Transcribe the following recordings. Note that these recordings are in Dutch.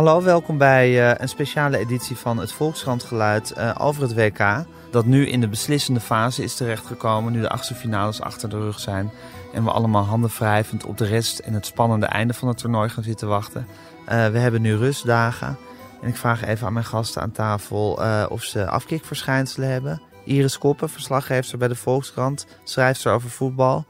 Hallo, welkom bij uh, een speciale editie van het Volkskrantgeluid uh, over het WK. Dat nu in de beslissende fase is terechtgekomen, nu de achtste finales achter de rug zijn. En we allemaal handen wrijvend op de rest en het spannende einde van het toernooi gaan zitten wachten. Uh, we hebben nu rustdagen. En ik vraag even aan mijn gasten aan tafel of ze afkikverschijnselen hebben. Iris Koppen, verslaggever bij de Volkskrant, schrijft ze over voetbal.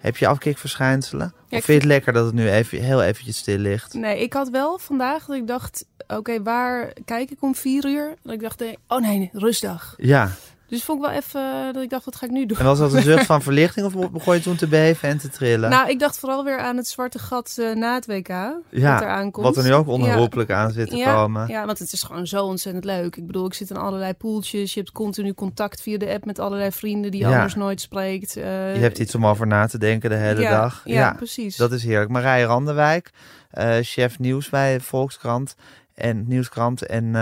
Heb je afkikverschijnselen? Ja, of vind je het lekker dat het nu even, heel eventjes stil ligt? Nee, ik had wel vandaag dat ik dacht... Oké, waar kijk ik om vier uur? Dat ik dacht, oh nee, rustdag. Ja. Dus vond ik wel even eh, dat ik dacht, wat ga ik nu doen? En was dat een zucht van verlichting of begon je toen te beven en te trillen? Nou, ik dacht vooral weer aan het zwarte gat uh, na het WK. Ja, wat er aankomt. Wat er nu ook onherroepelijk aan zit te ja, komen. Ja, want het is gewoon zo ontzettend leuk. Ik bedoel, ik zit in allerlei poeltjes. Je hebt continu contact via de app met allerlei vrienden die je anders nooit spreekt. Uh, je hebt iets om over na te denken de hele dag. Ja, precies. Dat is heerlijk. Marije Randenwijk, chef nieuws bij Volkskrant en Nieuwskrant en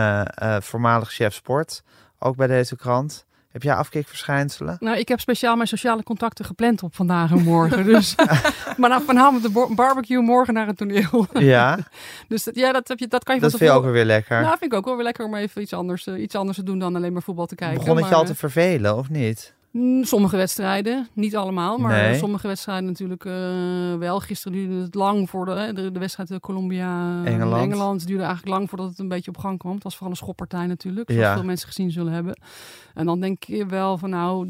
voormalig chef sport. Ook bij deze krant. Heb jij afkikverschijnselen? Nou, ik heb speciaal mijn sociale contacten gepland op vandaag en morgen. dus, maar nou, vanavond de barbecue, morgen naar het toneel. Ja. dus dat, ja, dat, heb je, dat kan je Dat vind je ook wel weer lekker. Nou, vind ik ook wel weer lekker om even iets anders, uh, iets anders te doen dan alleen maar voetbal te kijken. Begon het maar, je al te vervelen, of niet? Mm, sommige wedstrijden, niet allemaal, maar sommige wedstrijden natuurlijk uh, wel. Gisteren duurde het lang voor de, de, de wedstrijd Colombia-Engeland. Engeland duurde eigenlijk lang voordat het een beetje op gang kwam. Het was vooral een schoppartij natuurlijk, zoals ja. veel mensen gezien zullen hebben. En dan denk je wel van nou,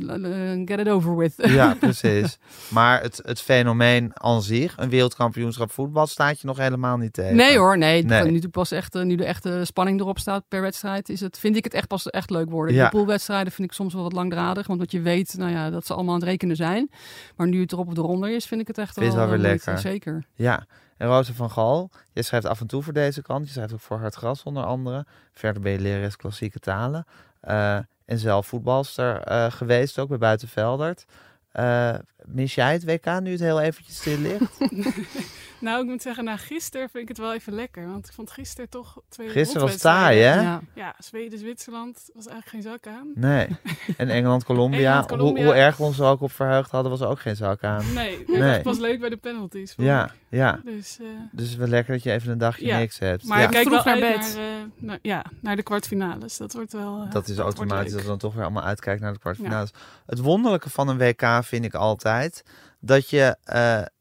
get it over with. Ja, precies. maar het, het fenomeen aan zich, een wereldkampioenschap voetbal, staat je nog helemaal niet tegen. Nee hoor, nee. nee. Nu, pas echt, nu de echte spanning erop staat per wedstrijd, is het, vind ik het echt pas echt leuk worden. Ja. De poolwedstrijden vind ik soms wel wat langdradig, want wat je weet, nou ja, dat ze allemaal aan het rekenen zijn. Maar nu het erop of eronder is, vind ik het echt wel, wel weer lekker. Zeker. Ja. En Rosa van Gal, je schrijft af en toe voor deze kant. Je schrijft ook voor Hard Gras onder andere. Verder ben je lerares klassieke talen. Uh, en zelf voetbalster uh, geweest, ook bij Buitenveldert. Mis jij het WK nu het heel eventjes stil ligt? Nou, ik moet zeggen, na gisteren vind ik het wel even lekker. Want ik vond gisteren toch twee Gisteren was taai, hè? Ja, ja Zweden-Zwitserland was eigenlijk geen zak aan. Nee. En Engeland-Colombia, hoe, hoe, erg we ons er ook op verheugd hadden, was er ook geen zak aan. Nee, het was leuk bij de penalties. Ja, ja. Dus, uh, dus wel lekker dat je even een dagje niks hebt. Maar ik kijk wel naar bed. Naar, uh, ja, naar de kwartfinales. Dat wordt wel. Uh, dat is automatisch dat we dan toch weer allemaal uitkijken naar de kwartfinales. Het wonderlijke van een WK vind ik altijd dat je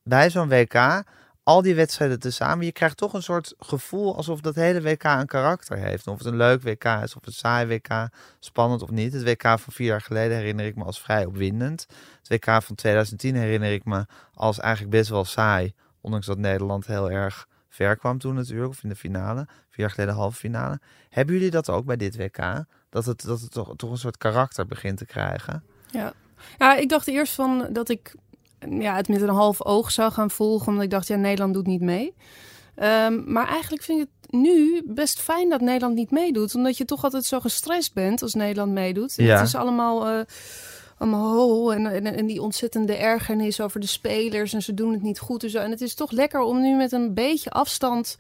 bij zo'n WK al die wedstrijden tezamen, je krijgt toch een soort gevoel alsof dat hele WK een karakter heeft. Of het een leuk WK is, of een saai WK, spannend of niet. Het WK van vier jaar geleden herinner ik me als vrij opwindend. Het WK van 2010 herinner ik me als eigenlijk best wel saai. Ondanks dat Nederland heel erg ver kwam toen natuurlijk, of in de finale. Vier jaar geleden halve finale. Hebben jullie dat ook bij dit WK? Dat het, dat het toch, toch een soort karakter begint te krijgen? Ja. Ja, ik dacht eerst van dat ik ja, het met een half oog zou gaan volgen. Omdat ik dacht, ja, Nederland doet niet mee. Um, maar eigenlijk vind ik het nu best fijn dat Nederland niet meedoet. Omdat je toch altijd zo gestrest bent als Nederland meedoet. Ja. Het is allemaal... Uh, allemaal en, en, en, die ontzettende ergernis over de spelers en ze doen het niet goed en zo. En het is toch lekker om nu met een beetje afstand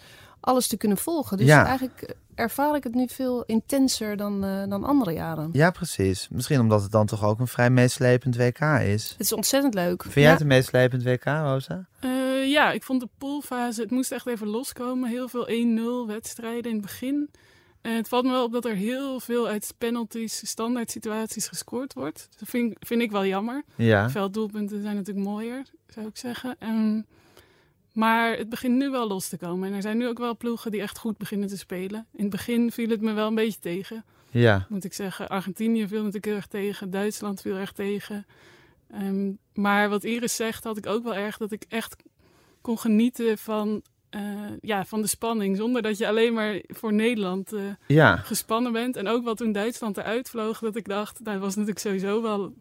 alles te kunnen volgen. Dus ja. eigenlijk ervaar ik het nu veel intenser dan, uh, dan andere jaren. Ja, precies. Misschien omdat het dan toch ook een vrij meeslepend WK is. Het is ontzettend leuk. Vind jij het een meeslepend WK, Rosa? Uh, ja, ik vond de poolfase, het moest echt even loskomen. Heel veel 1-0 wedstrijden in het begin. En het valt me wel op dat er heel veel uit penalties, standaard situaties gescoord wordt. Dat vind, vind ik wel jammer. Ja. Velddoelpunten zijn natuurlijk mooier, zou ik zeggen. En maar het begint nu wel los te komen. En er zijn nu ook wel ploegen die echt goed beginnen te spelen. In het begin viel het me wel een beetje tegen. Ja. Moet ik zeggen. Argentinië viel natuurlijk heel erg tegen. Duitsland viel erg tegen. Um, maar wat Iris zegt, had ik ook wel erg dat ik echt kon genieten van, uh, ja, van de spanning. Zonder dat je alleen maar voor Nederland uh, ja. gespannen bent. En ook wel toen Duitsland eruit vloog, dat ik dacht, dat was natuurlijk sowieso wel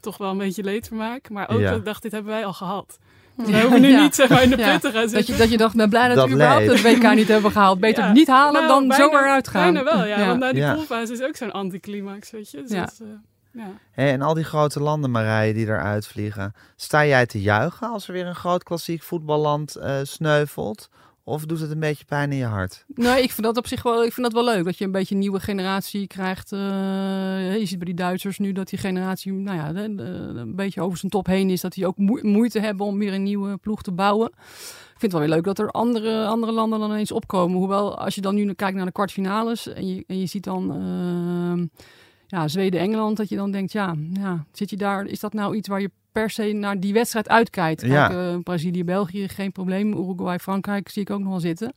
toch wel een beetje leedvermaak. Maar ook dat ik dacht, dit hebben wij al gehad. We hoeven nu niet zeg maar, in de put te gaan zitten. Dat je, dat je dacht, ben blij dat, dat we überhaupt het WK niet hebben gehaald. Beter ja. niet halen nou, dan bijna, zo eruit gaan. Bijna wel, ja. Want na die poolfase is ook zo'n anticlimax, weet je. Dus ja. Dat, uh, ja. Hey, en al die grote landen, Marije, die eruit vliegen. Sta jij te juichen als er weer een groot klassiek voetballand uh, sneuvelt? Of doet het een beetje pijn in je hart? Nee, ik vind dat op zich wel, ik vind dat wel leuk. Dat je een beetje een nieuwe generatie krijgt. Uh, je ziet bij die Duitsers nu dat die generatie nou ja, een beetje over zijn top heen is. Dat die ook moeite hebben om weer een nieuwe ploeg te bouwen. vind het wel weer leuk dat er andere, andere landen dan ineens opkomen. Hoewel, als je dan nu kijkt naar de kwartfinales en je, en je ziet dan uh, ja, Zweden-Engeland, dat je dan denkt, ja, ja, zit je daar, is dat nou iets waar je per se naar die wedstrijd uitkijkt? Kijk, ja. uh, Brazilië-België, geen probleem. Uruguay-Frankrijk zie ik ook nog wel zitten.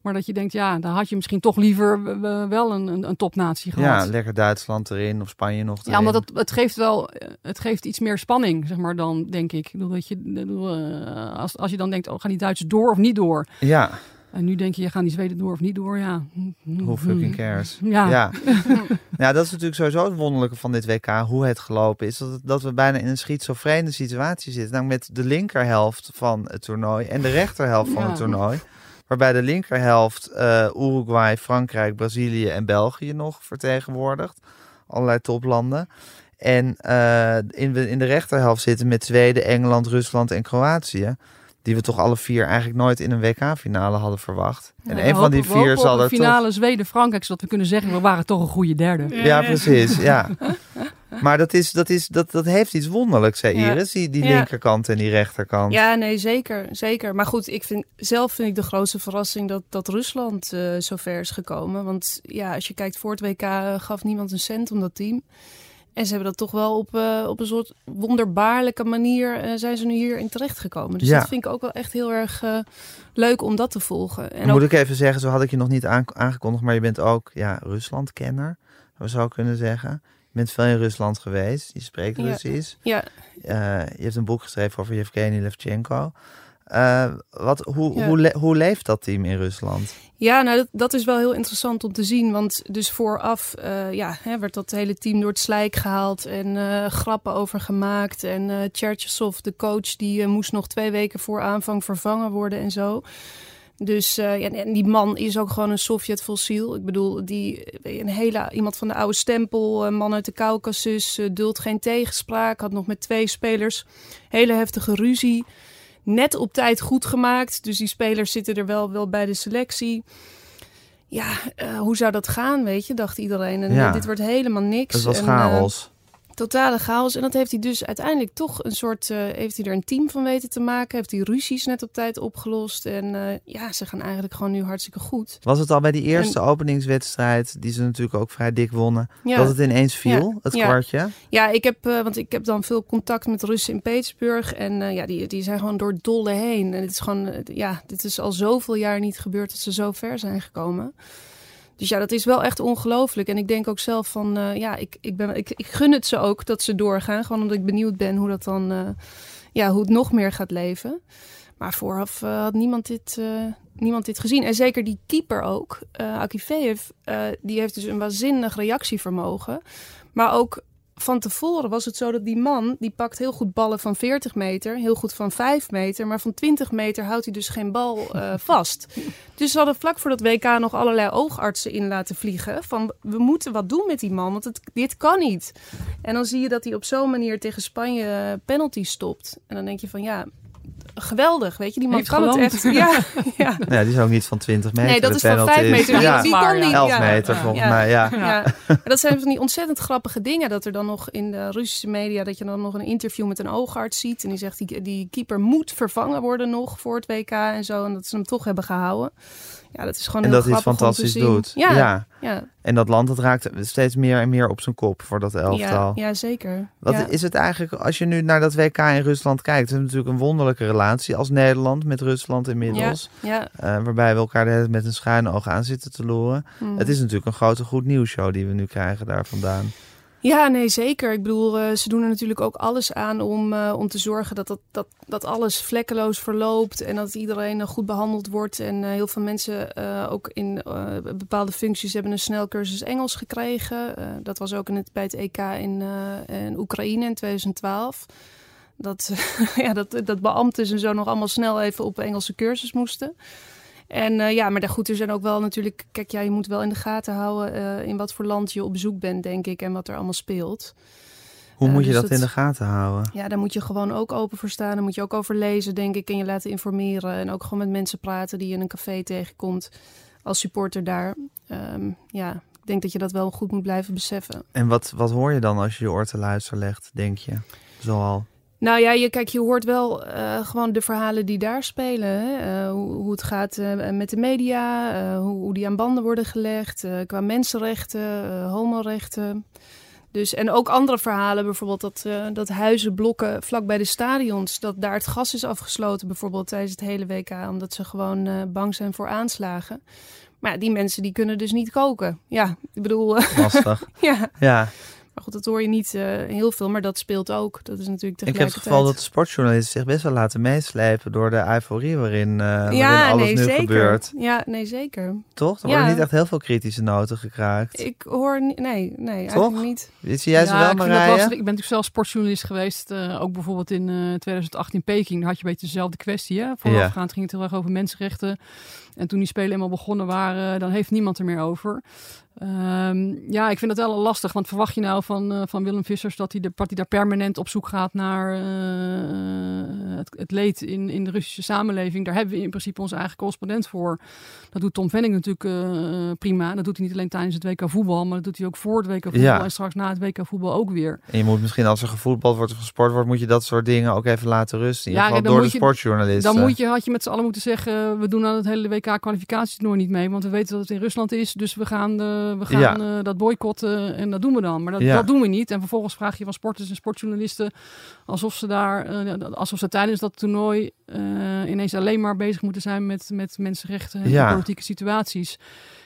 Maar dat je denkt, ja, daar had je misschien toch liever wel een, een, een topnatie gehad. Ja, lekker Duitsland erin of Spanje nog erin. Ja, omdat het, het geeft wel, het geeft iets meer spanning, zeg maar, dan denk ik. ik dat je, uh, als, als je dan denkt, oh, gaan die Duitsers door of niet door? Ja. En nu denk je, je gaan die Zweden door of niet door, ja. Hoe fucking cares? Ja. Ja. ja, dat is natuurlijk sowieso het wonderlijke van dit WK, hoe het gelopen is. Dat, dat we bijna in een schizofrene situatie zitten. Namelijk met de linkerhelft van het toernooi en de rechterhelft van het toernooi. Waarbij de linkerhelft uh, Uruguay, Frankrijk, Brazilië en België nog vertegenwoordigt. Allerlei toplanden. En uh, in, in de rechterhelft zitten met Zweden, Engeland, Rusland en Kroatië. Die we toch alle vier eigenlijk nooit in een WK-finale hadden verwacht. En een van die vier zal er finale toch... Zweden-Frankrijk, zodat we kunnen zeggen we waren toch een goede derde. Ja, precies. Ja. Maar dat, is, dat, is, dat, dat heeft iets wonderlijks, hè Iris? Die, die linkerkant en die rechterkant. Ja, nee, zeker. zeker. Maar goed, ik vind, zelf vind ik de grootste verrassing dat, dat Rusland uh, zo ver is gekomen. Want ja, als je kijkt voor het WK gaf niemand een cent om dat team. En ze hebben dat toch wel op, uh, op een soort wonderbaarlijke manier uh, zijn ze nu hier in terecht gekomen. Dus ja. dat vind ik ook wel echt heel erg uh, leuk om dat te volgen. En Moet ook... ik even zeggen, zo had ik je nog niet aangekondigd, maar je bent ook ja, Rusland-kenner, we zou kunnen zeggen. Je bent veel in Rusland geweest, je spreekt Russisch. Ja. je hebt een boek geschreven over Yevgeny Levchenko. Uh, wat, hoe, hoe, le hoe leeft dat team in Rusland? Ja, nou dat, dat is wel heel interessant om te zien. Want dus vooraf uh, ja, hè, werd dat hele team door het slijk gehaald en uh, grappen over gemaakt. En uh, Cherchesov, de coach, die moest nog twee weken voor aanvang vervangen worden en zo. Dus ja, en die man is ook gewoon een Sovjet-fossiel. Ik bedoel, die, een hele, iemand van de oude stempel, een man uit de Caucasus, duldt geen tegenspraak. Had nog met twee spelers hele heftige ruzie net op tijd goed gemaakt. Dus die spelers zitten er wel, wel bij de selectie. Ja, uh, hoe zou dat gaan, weet je, dacht iedereen. En ja. dit wordt helemaal niks. Het was en, chaos. Totale chaos. En dat heeft hij dus uiteindelijk toch een soort, uh, heeft hij er een team van weten te maken. Heeft hij ruzies net op tijd opgelost. En uh, ja, ze gaan eigenlijk gewoon nu hartstikke goed. Was het al bij die eerste en, openingswedstrijd, die ze natuurlijk ook vrij dik wonnen, ja. dat het ineens viel, ja. het kwartje? Ja, ik heb, uh, want ik heb dan veel contact met Russen in Petersburg. En ja, die, die zijn gewoon door dolle heen. En het is gewoon, ja, dit is al zoveel jaar niet gebeurd dat ze zo ver zijn gekomen. Dus ja, dat is wel echt ongelooflijk. En ik denk ook zelf van, uh, ja, ik, ik, ben, ik, ik gun het ze ook dat ze doorgaan. Gewoon omdat ik benieuwd ben hoe dat dan, uh, ja, hoe het nog meer gaat leven. Maar vooraf uh, had niemand dit, niemand dit gezien. En zeker die keeper ook, Akifeev, die heeft dus een waanzinnig reactievermogen. Maar ook van tevoren was het zo dat die man, die pakt heel goed ballen van 40 meter, heel goed van 5 meter, maar van 20 meter houdt hij dus geen bal uh, vast. dus ze hadden vlak voor dat WK nog allerlei oogartsen in laten vliegen van we moeten wat doen met die man, want het, dit kan niet. En dan zie je dat hij op zo'n manier tegen Spanje penalty stopt. En dan denk je van ja, geweldig, weet je. Die man kan het echt. Ja, ja. ja, die is ook niet van 20 meter. Nee, dat is van 5 meter. Ja. Die kan niet. 11 meter volgens mij, ja. ja. Dat zijn van die ontzettend grappige dingen. Dat er dan nog in de Russische media... dat je dan nog een interview met een oogarts ziet. En die zegt, die, die keeper moet vervangen worden nog voor het WK en zo. En dat ze hem toch hebben gehouden. Ja, dat is gewoon en heel dat hij fantastisch doet. Ja, ja. ja. En dat land dat raakt steeds meer en meer op zijn kop voor dat elftal. Ja, ja zeker. Wat ja. is het eigenlijk, als je nu naar dat WK in Rusland kijkt, het is natuurlijk een wonderlijke relatie als Nederland met Rusland inmiddels. Ja, ja. Uh, waarbij we elkaar met een schuine oog aan zitten te loeren. Mm. Het is natuurlijk een grote goed nieuws show die we nu krijgen daar vandaan. Ja, nee, zeker. Ik bedoel, uh, ze doen er natuurlijk ook alles aan om, uh, om te zorgen dat, dat, dat, dat alles vlekkeloos verloopt en dat iedereen uh, goed behandeld wordt. En heel veel mensen ook in bepaalde functies hebben een snelcursus Engels gekregen. dat was ook in bij het EK in, in Oekraïne in 2012. Dat, ja, dat, dat beambten en zo nog allemaal snel even op Engelse cursus moesten. En uh, ja, maar goed, er zijn ook wel natuurlijk... Kijk, ja, je moet wel in de gaten houden uh, in wat voor land je op bezoek bent, denk ik. En wat er allemaal speelt. Hoe moet je dus dat, dat, in de gaten houden? Ja, daar moet je gewoon ook open voor staan. Daar moet je ook over lezen, denk ik. En je laten informeren. En ook gewoon met mensen praten die je in een café tegenkomt. Als supporter daar. Um, ja, ik denk dat je dat wel goed moet blijven beseffen. En wat, wat hoor je dan als je je oor te luisteren legt, denk je? Zoal... Nou ja, je, kijk, je hoort wel uh, gewoon de verhalen die daar spelen. Hè? Uh, hoe, hoe, het gaat uh, met de media, hoe, hoe, die aan banden worden gelegd qua mensenrechten, homorechten. Dus, en ook andere verhalen, bijvoorbeeld dat, dat huizen blokken vlak bij de stadions, dat daar het gas is afgesloten, bijvoorbeeld tijdens het hele WK, omdat ze gewoon bang zijn voor aanslagen. Maar ja, die mensen die kunnen dus niet koken. Ja, ik bedoel... Lastig. ja. ja. Maar goed, dat hoor je niet uh, heel veel, maar dat speelt ook. Dat is natuurlijk Ik heb het geval dat de sportjournalisten zich best wel laten meeslepen door de euforie waarin, uh, waarin ja, alles nee, nu zeker. gebeurt. Ja, nee, zeker. Toch? Er worden niet echt heel veel kritische noten gekraakt. Ik hoor, nee, nee, Toch? eigenlijk niet. Zie jij ze wel, Marije? ik ben natuurlijk zelf sportjournalist geweest, uh, ook bijvoorbeeld in 2018 Peking. Daar had je een beetje dezelfde kwestie. Hè? Voorafgaand ging het heel erg over mensenrechten. En toen die spelen eenmaal begonnen waren, dan heeft niemand er meer over. Um, ja, ik vind dat wel lastig. Want verwacht je nou van, uh, van Willem Vissers dat hij, de, dat hij daar permanent op zoek gaat naar uh, het, het, leed in, in de Russische samenleving? Daar hebben we in principe onze eigen correspondent voor. Dat doet Tom Venning natuurlijk uh, prima. Dat doet hij niet alleen tijdens het WK voetbal, maar dat doet hij ook voor het WK voetbal ja. en straks na het WK voetbal ook weer. En je moet misschien als er gevoetbald wordt of gesport wordt, moet je dat soort dingen ook even laten rusten. In ja, door de sportjournalisten. Dan moet je, had je met z'n allen moeten zeggen, we doen aan het hele WK kwalificatietoernooi niet mee, want we weten dat het in Rusland is, dus we gaan, we gaan ja dat boycotten en dat doen we dan. Maar dat, dat, doen we niet. En vervolgens vraag je van sporters en sportjournalisten alsof ze daar, uh, alsof ze tijdens dat toernooi uh, ineens alleen maar bezig moeten zijn met, met mensenrechten en politieke situaties.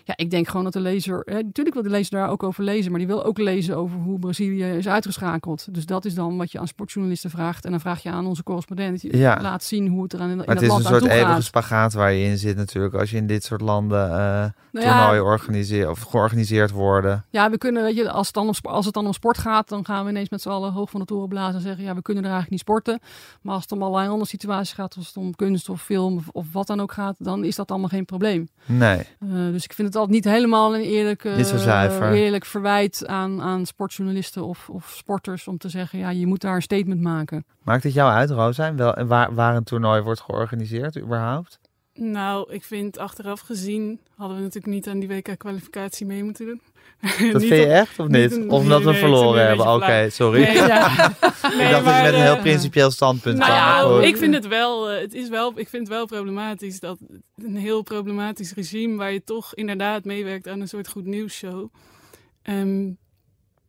Ja, ik denk gewoon dat de lezer, hè, natuurlijk wil de lezer daar ook over lezen, maar die wil ook lezen over hoe Brazilië is uitgeschakeld. Dus dat is dan wat je aan sportjournalisten vraagt. En dan vraag je aan onze correspondent, ja. laat zien hoe het er aan in, in het, het is een soort eeuwige spagaat waar je in zit natuurlijk, als je in dit soort landen uh, nou toernooien ja, organiseert of georganiseerd worden. Ja, we kunnen, weet je, als het dan om, als het dan om sport gaat, dan gaan we ineens met z'n allen hoog van de toren blazen en zeggen, ja, we kunnen er eigenlijk niet sporten. Maar als het om allerlei andere situaties gaat, als het om kunst of film of, of wat dan ook gaat, dan is dat allemaal geen probleem. Nee. Uh, dus ik vind het altijd niet helemaal een eerlijk, uh, zuiver. eerlijk verwijt aan, aan sportjournalisten of, of sporters om te zeggen, ja, je moet daar een statement maken. Maakt het jou uit, Rosa, wel, waar, waar een toernooi wordt georganiseerd überhaupt? Nou, ik vind achteraf gezien hadden we natuurlijk niet aan die WK-kwalificatie mee moeten doen. Dat vind je echt of niet? niet of omdat we verloren hebben? Oké, okay, sorry. Nee, ja. nee, ik dacht dat je met een heel principieel standpunt nou ja, ik vind het wel, uh, het is wel, ik vind het wel problematisch dat een heel problematisch regime waar je toch inderdaad meewerkt aan een soort goed nieuws show. Um,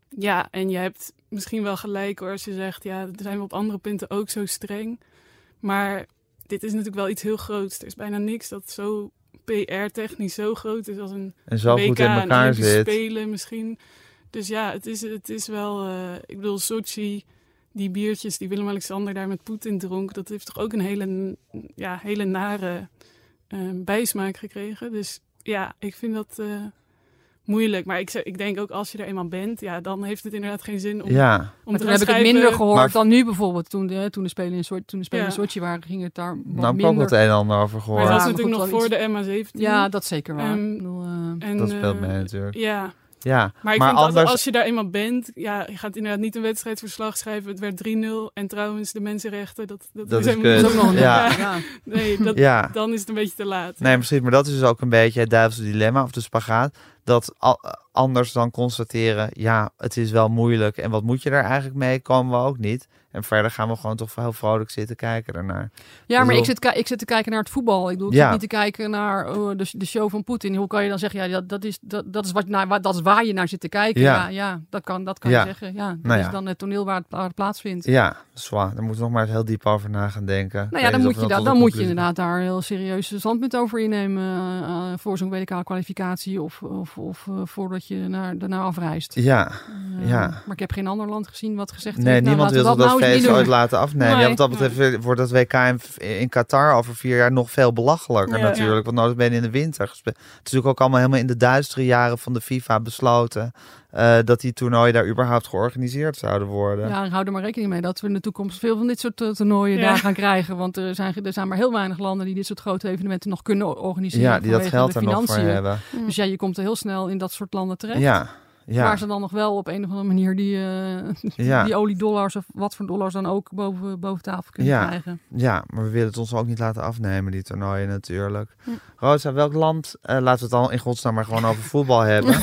ja, en je hebt misschien wel gelijk hoor als je zegt, ja, zijn we op andere punten ook zo streng. Maar dit is natuurlijk wel iets heel groots. Er is bijna niks dat zo PR-technisch zo groot is als een en zo WK goed in elkaar zit. spelen misschien. Dus ja, het is, het is wel... Uh, ik bedoel, Sochi, die biertjes die Willem-Alexander daar met Poetin dronk... dat heeft toch ook een hele, ja, hele nare uh, bijsmaak gekregen. Dus ja, ik vind dat... Uh, moeilijk. Maar ik, ik denk ook als je er eenmaal bent, ja, dan heeft het inderdaad geen zin om, ja. om te heb ik het minder gehoord dan nu bijvoorbeeld. Toen de, toen de Spelen in, Sochi, toen de Spelen ja. in Sochi waren, ging het daar wat nou, minder. Nou, het een en ander over gehoord. Maar dat was natuurlijk nog voor de MA17. Ja, dat zeker waar. Um, bedoel, uh, en, dat speelt mee uh, natuurlijk. Ja. Ja, maar ik maar vind anders... dat als je daar eenmaal bent, ja, je gaat inderdaad niet een wedstrijdverslag schrijven. Het werd 3-0 en trouwens de mensenrechten, dat, dat, dat is, is ook nog een ja. ja. Nee, dat, ja. dan is het een beetje te laat. Nee, precies, maar dat is dus ook een beetje het duivelse dilemma of de spagaat. Dat anders dan constateren, ja, het is wel moeilijk en wat moet je daar eigenlijk mee, komen we ook niet. En verder gaan we gewoon toch heel vrolijk zitten kijken daarnaar. Ja, maar ik zit, ik zit te kijken naar het voetbal. Ik bedoel, ik ja. zit niet te kijken naar uh, de, de show van Poetin. Hoe kan je dan zeggen, ja, dat, dat, is, dat, dat, is wat, naar, dat is waar je naar zit te kijken. Ja, ja, ja dat kan, dat kan ja. je zeggen. Ja, dat nou is dan het toneel waar het, waar het plaatsvindt. Ja, zwaar. Daar moeten we nog maar heel diep over na gaan denken. Nou ja, dan, moet je, da dan moet je inderdaad daar heel serieus standpunt over innemen uh, voor zo'n WK-kwalificatie of, of, of uh, voordat je naar, daarna afreist. Ja, ja. Maar ik heb geen ander land gezien wat gezegd nee, heeft, Nee, niemand nou, wil dat, dat nou feest ooit laten afnemen. Nee. Ja, wat dat betreft nee. wordt dat WK in, in, Qatar over vier jaar nog veel belachelijker Ja. natuurlijk. Want nooit ben in de winter gespeeld. Het is natuurlijk ook allemaal helemaal in de duistere jaren van de FIFA besloten. Uh, dat die toernooien daar überhaupt georganiseerd zouden worden. Ja, hou er maar rekening mee dat we in de toekomst veel van dit soort uh, toernooien Ja. daar gaan krijgen. Want er zijn, er zijn maar heel weinig landen die dit soort grote evenementen nog kunnen organiseren. Ja, die dat vanwege geld de er nog voor financiën. hebben. Dus ja, je komt er heel snel in dat soort landen terecht. Ja, ja. Waar ze dan nog wel op een of andere manier die, eh, Ja. die oliedollars of wat voor dollars dan ook boven, boven tafel kunnen Ja. krijgen. Ja, maar we willen het ons ook niet laten afnemen, die toernooien natuurlijk. Hm. Rosa, welk land, eh, laten we het dan in godsnaam maar gewoon over voetbal hebben.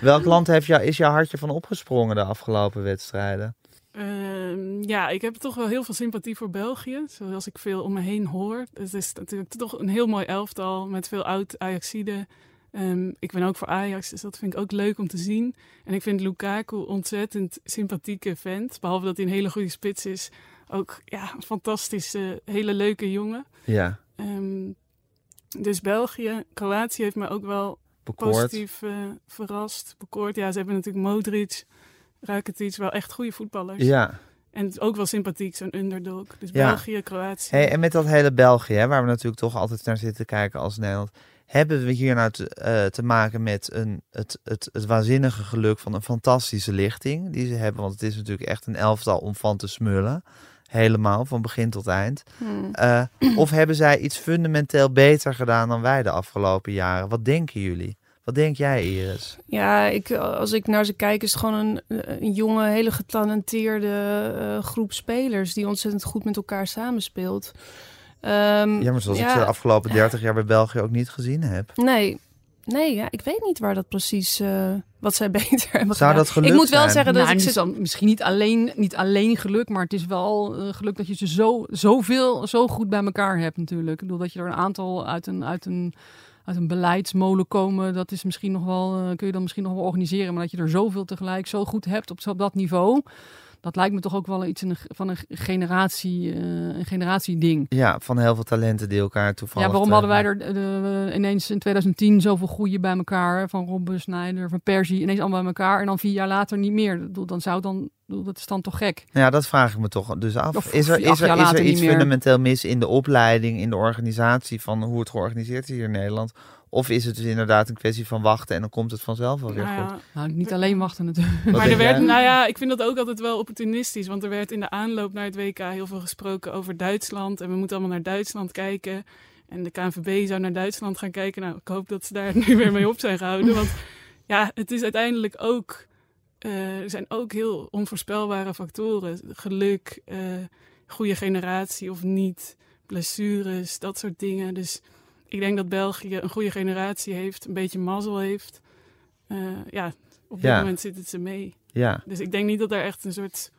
welk land heeft jou, is jouw hartje van opgesprongen de afgelopen wedstrijden? Eh, Ehm, ja, ik heb toch wel heel veel sympathie voor België. Zoals ik veel om me heen hoor. Het is natuurlijk toch een heel mooi elftal met veel oud Ajaxiden. Um, ik ben ook voor Ajax, dus dat vind ik ook leuk om te zien. En ik vind Lukaku ontzettend sympathieke vent. Behalve dat hij een hele goede spits is. Ook ja, een fantastische, hele leuke jongen. Ja. Um, dus België, Kroatië heeft me ook wel positief uh, verrast. Bekoord. Ja, ze hebben natuurlijk Modric, Rakitic, wel echt goede voetballers. Ja. En ook wel sympathiek, zo'n underdog. Dus België, Kroatië. Hey, en met dat hele België, hè, waar we natuurlijk toch altijd naar zitten kijken als Nederland. Hebben we hier nou te, uh, te maken met een, het, het, het waanzinnige geluk van een fantastische lichting die ze hebben? Want het is natuurlijk echt een elftal om van te smullen. Helemaal, van begin tot eind. Hmm. Uh, of hebben zij iets fundamenteel beter gedaan dan wij de afgelopen jaren? Wat denken jullie? Wat denk jij, Iris? Ja, ik, als ik naar ze kijk, is het gewoon een, een jonge, hele getalenteerde uh, groep spelers die ontzettend goed met elkaar samenspeelt. Um, ja, maar zoals ik ze de afgelopen 30 jaar bij België ook niet gezien heb. Nee, nee ja, ik weet niet waar dat precies, uh, wat zij beter hebben Zou dat Ik moet wel zeggen dat nou, ik zit... dan misschien niet alleen, niet alleen geluk, maar het is wel uh, geluk dat je ze zo, zoveel, zo goed bij elkaar hebt natuurlijk. Ik bedoel dat je er een aantal uit een, uit een uit een beleidsmolen komen, dat is misschien nog wel, uh, kun je dan misschien nog wel organiseren. Maar dat je er zoveel tegelijk zo goed hebt op dat niveau dat lijkt me toch ook wel iets van een generatie, uh, een generatieding. Ja, van heel veel talenten die elkaar toevallig... Ja, waarom hadden wij er uh, ineens in 2010 zoveel goede bij elkaar? Van Robben, Snyder, van Persie, ineens allemaal bij elkaar. En dan vier jaar later niet meer. Dan zou dan, dat is dan toch gek? Ja, dat vraag ik me toch dus af. is er, is er, is er iets fundamenteel mis in de opleiding, in de organisatie van hoe het georganiseerd is hier in Nederland? Of is het dus inderdaad een kwestie van wachten en dan komt het vanzelf wel weer nou goed? Nou, niet alleen wachten natuurlijk. maar er werd, nou ja, ik vind dat ook altijd wel opportunistisch. Want er werd in de aanloop naar het WK heel veel gesproken over Duitsland. En we moeten allemaal naar Duitsland kijken. En de KNVB zou naar Duitsland gaan kijken. Nou, ik hoop dat ze daar nu weer mee op zijn gehouden. Want ja, het is uiteindelijk ook... Uh, er zijn ook heel onvoorspelbare factoren. Geluk, uh, goede generatie of niet, blessures, dat soort dingen. Dus ik denk dat België een goede generatie heeft, een beetje mazzel heeft. Uh, ja, op dit moment zit het ze mee. Ja. Dus ik denk niet dat er echt een soort...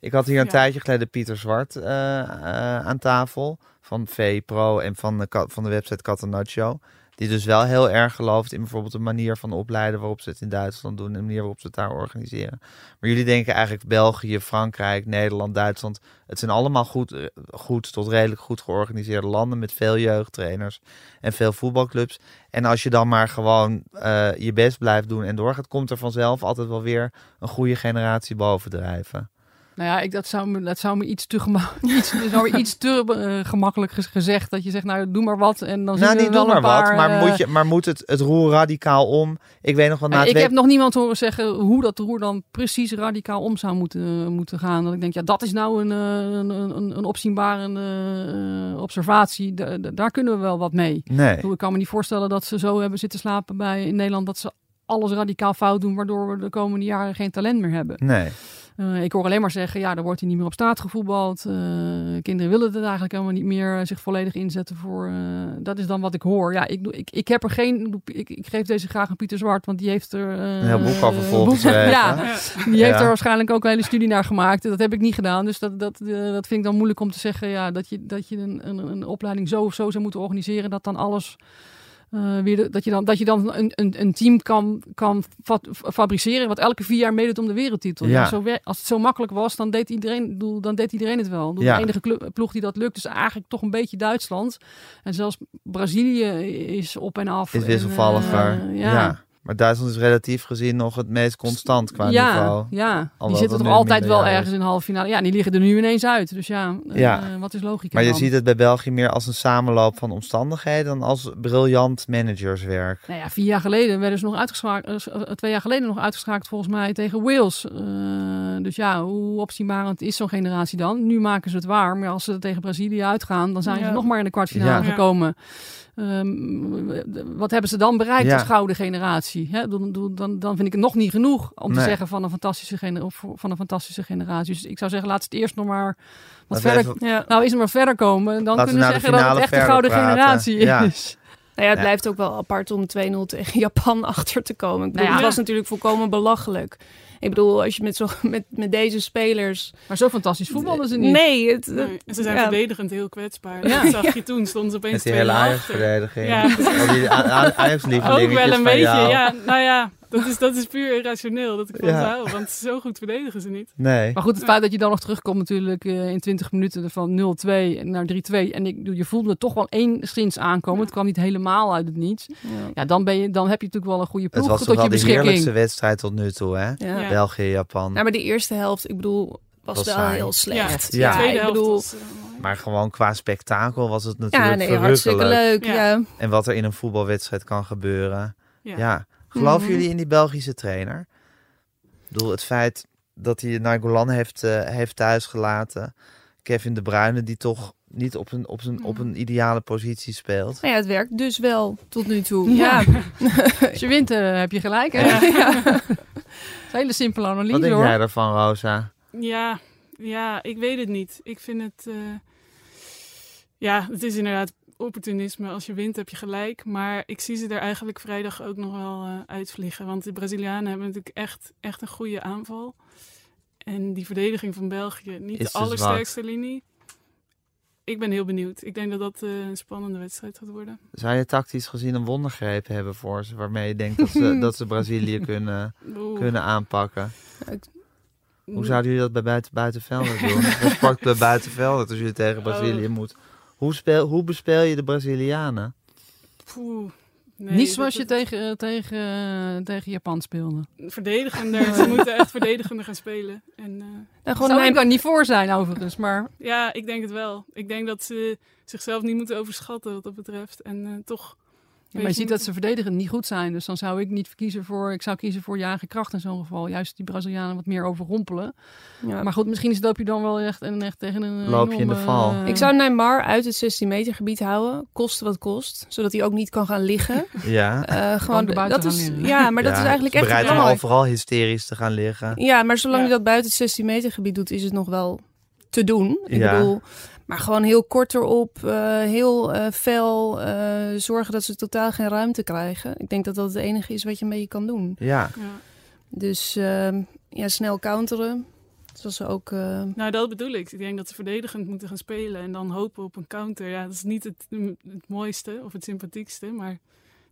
Ik had hier een tijdje geleden Pieter Zwart uh, uh, aan tafel van VPro en van de, van de website Catenaccio. Die dus wel heel erg gelooft in bijvoorbeeld de manier van opleiden waarop ze het in Duitsland doen en de manier waarop ze het daar organiseren. Maar jullie denken eigenlijk België, Frankrijk, Nederland, Duitsland. Het zijn allemaal goed, eh, goed tot redelijk goed georganiseerde landen met veel jeugdtrainers en veel voetbalclubs. En als je dan maar gewoon uh, je best blijft doen en doorgaat, komt er vanzelf altijd wel weer een goede generatie bovendrijven. Nou ja, ik, dat, zou me, dat zou me iets te, gema iets, zou iets te uh, gemakkelijk gezegd. Dat je zegt, nou doe maar wat en dan nou, zien we niet doe maar paar, wat, maar, uh, moet je, maar moet het, het roer radicaal om? Ik weet nog wel na Ik heb nog niemand horen zeggen hoe dat roer dan precies radicaal om zou moeten, moeten gaan. Dat ik denk, ja, dat is nou een, een, een, een opzienbare uh, observatie. Daar kunnen we wel wat mee. Nee. Ik kan me niet voorstellen dat ze zo hebben zitten slapen bij in Nederland... dat ze alles radicaal fout doen, waardoor we de komende jaren geen talent meer hebben. Nee. Uh, ik hoor alleen maar zeggen, ja, dan wordt hij niet meer op straat gevoetbald. Uh, kinderen willen het eigenlijk helemaal niet meer zich volledig inzetten voor. Dat is dan wat ik hoor. Ja, ik, ik, ik heb er geen. Ik, ik geef deze graag aan Pieter Zwart, want die heeft er. een heel boek over volgens Ja, die heeft er waarschijnlijk ook een hele studie naar gemaakt. Dat heb ik niet gedaan. Dus dat, dat, dat vind ik dan moeilijk om te zeggen. Ja, dat je, dat je een, een, een opleiding zo of zo zou moeten organiseren. Dat dan alles uh, weer dat je dan, dat je dan een, een, een team kan, kan fabriceren wat elke vier jaar meedoet om de wereldtitel. Ja. zo, als het zo makkelijk was, dan deed iedereen, dan deed iedereen het wel. Ja. De enige ploeg die dat lukt is eigenlijk toch een beetje Duitsland. En zelfs Brazilië is op en af. Is wisselvalliger. Uh, ja. ja. Maar Duitsland is relatief gezien nog het meest constant qua ja, niveau. Ja, die zitten toch altijd wel ergens in de halve finale. Ja, die liggen er nu ineens uit. Dus ja, ja. Uh, wat is logica Maar je dan? ziet het bij België meer als een samenloop van omstandigheden... dan als briljant managerswerk. Nou ja, vier jaar geleden werden ze nog uitgeschakeld... Uh, twee jaar geleden nog uitgeschakeld volgens mij tegen Wales. Uh, dus ja, hoe opzienbarend is zo'n generatie dan? Nu maken ze het waar. Maar als ze tegen Brazilië uitgaan... dan zijn ja. ze nog maar in de kwartfinale gekomen. Um, wat hebben ze dan bereikt ja. als gouden generatie? Hè? Dan, dan, dan vind ik het nog niet genoeg om nee. te zeggen van een, fantastische van een fantastische generatie. Dus ik zou zeggen, laat het eerst nog maar wat verder. Even, ja. Nou, is er maar verder komen. Dan kunnen we zeggen dat het echt een gouden praten. generatie ja. is. Nou ja, het blijft ook wel apart om 2-0 tegen Japan achter te komen. Ik bedoel, nou ja. het was natuurlijk volkomen belachelijk. Ik bedoel, als je met, zo, met, met deze spelers... Maar zo fantastisch voetballen ze niet. Nee. Het, ze zijn verdedigend heel kwetsbaar. Ja. Dat zag je toen, stonden ze opeens Met die hele Ajax-verdediging. Ja. Ajax-lievelingen. Ook wel een beetje, ja. Nou ja, dat is, dat is puur irrationeel dat ik van ja. hou. Want zo goed verdedigen ze niet. Nee. Maar goed, het feit dat je dan nog terugkomt natuurlijk uh, in 20 minuten van 0-2 naar 3-2. En ik, je voelde toch wel één schins aankomen. Ja. Het kwam niet helemaal uit het niets. Ja. ja, dan, ben je, dan heb je natuurlijk wel een goede ploeg het was tot wel je beschikking. de heerlijkste wedstrijd tot nu toe, hè? België, Japan. Ja, maar de eerste helft, ik bedoel, was, was wel saai. heel slecht. Ja, ja. tweede ik bedoel, was, uh, maar gewoon qua spektakel was het natuurlijk ja, nee, hartstikke leuk. Ja. En wat er in een voetbalwedstrijd kan gebeuren. Ja. Geloven mm -hmm. jullie in die Belgische trainer? Ik bedoel, het feit dat hij Nainggolan heeft, uh, heeft thuisgelaten. Kevin De Bruyne, die toch niet op een, op een, op een ideale positie speelt. Nou ja, het werkt dus wel tot nu toe. Ja. Als je wint, uh, heb je gelijk. Hè? Ja. ja. een hele simpele analyse Wat denk hoor. jij ervan, Rosa? Ja, ja, ik weet het niet. Ik vind het... Uh, ja, het is inderdaad opportunisme. Als je wint heb je gelijk. Maar ik zie ze er eigenlijk vrijdag ook nog wel uh, uitvliegen. Want de Brazilianen hebben natuurlijk echt, echt een goede aanval. En die verdediging van België, niet Is de allersterkste linie. Ik ben heel benieuwd. Ik denk dat dat uh, een spannende wedstrijd gaat worden. Zou je tactisch gezien een wondergreep hebben voor ze? Waarmee je denkt dat ze, dat ze Brazilië kunnen, kunnen aanpakken? Hoe zouden jullie dat bij buiten, buitenvelden doen? Bij Sportclub Buitenvelden, als jullie tegen Brazilië oh. moet. Hoe, speel, hoe bespeel je de Brazilianen? Poeh, nee, Niet zoals je tegen, tegen, tegen Japan speelde. Verdedigender. ze moeten echt verdedigender gaan spelen. En, uh, nou, gewoon Zou mijn... ik niet voor zijn overigens, maar... Ja, ik denk het wel. Ik denk dat ze zichzelf niet moeten overschatten wat dat betreft. En uh, toch... Ja, maar je ziet dat ze verdedigend niet goed zijn. Dus dan zou ik niet kiezen voor... Ik zou kiezen voor je eigen kracht in zo'n geval. Juist die Brazilianen wat meer overrompelen. Ja. Maar goed, misschien loop je dan wel echt, en echt tegen een... Loop je in de val. Uh, ik zou Neymar uit het 16 meter gebied houden. Koste wat kost. Zodat hij ook niet kan gaan liggen. Ja. Uh, gewoon, dat is, ja, maar dat ja, is eigenlijk echt bereid om overal hysterisch te gaan liggen. Ja, maar zolang hij dat buiten het 16 meter gebied doet, is het nog wel te doen. Ik bedoel... Maar gewoon heel kort erop, uh, heel uh, fel, uh, zorgen dat ze totaal geen ruimte krijgen. Ik denk dat dat het enige is wat je een beetje kan doen. Ja. ja. Dus ehm, ja, snel counteren. Zoals ze ook... Nou, dat bedoel ik. Ik denk dat ze verdedigend moeten gaan spelen en dan hopen op een counter. Ja, dat is niet het, het mooiste of het sympathiekste, maar ik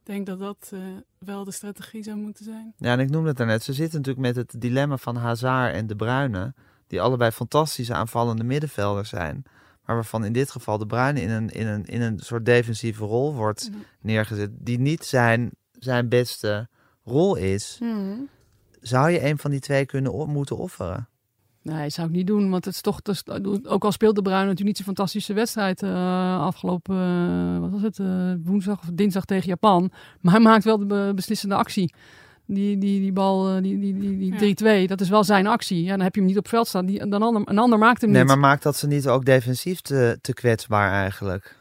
denk dat dat wel de strategie zou moeten zijn. Ja, en ik noemde het daarnet. Ze zitten natuurlijk met het dilemma van Hazard en De Bruyne, die allebei fantastische aanvallende middenvelders zijn maar waarvan in dit geval de Bruyne in een, in een, in een soort defensieve rol wordt mm. neergezet, die niet zijn, zijn beste rol is. Mm. Zou je een van die twee kunnen op, moeten offeren? Nee, zou ik niet doen, want het is toch, dus, ook al speelt de Bruin natuurlijk niet zo'n fantastische wedstrijd uh, afgelopen, uh, wat was het, uh, woensdag of dinsdag tegen Japan. Maar hij maakt wel de be beslissende actie. Die, die, die bal, die, die, die, die 3-2, dat is wel zijn actie. Ja, dan heb je hem niet op veld staan. Die, dan ander, een ander maakt hem nee, niet. Nee, maar maakt dat ze niet ook defensief te, te kwetsbaar eigenlijk?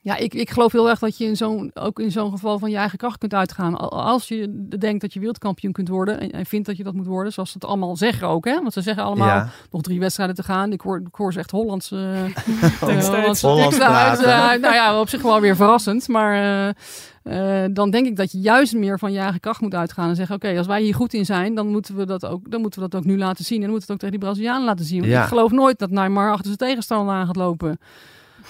Ja, ik, ik geloof heel erg dat je in zo'n, ook in zo'n geval van je eigen kracht kunt uitgaan. Als je denkt dat je wereldkampioen kunt worden en, en vindt dat je dat moet worden, zoals ze het allemaal zeggen ook. Hè? Want ze zeggen allemaal ja. nog drie wedstrijden te gaan. Ik hoor, ik hoor ze echt Hollands, uh, Hollands, Hollands, Hollands uit. Uh, nou ja, op zich wel weer verrassend. Maar uh, uh, dan denk ik dat je juist meer van je eigen kracht moet uitgaan en zeggen: Oké, okay, als wij hier goed in zijn, dan moeten, we dat ook, dan moeten we dat ook nu laten zien. En dan moeten we het ook tegen die Brazilianen laten zien. Want ja. ik geloof nooit dat Neymar achter zijn tegenstander aan gaat lopen.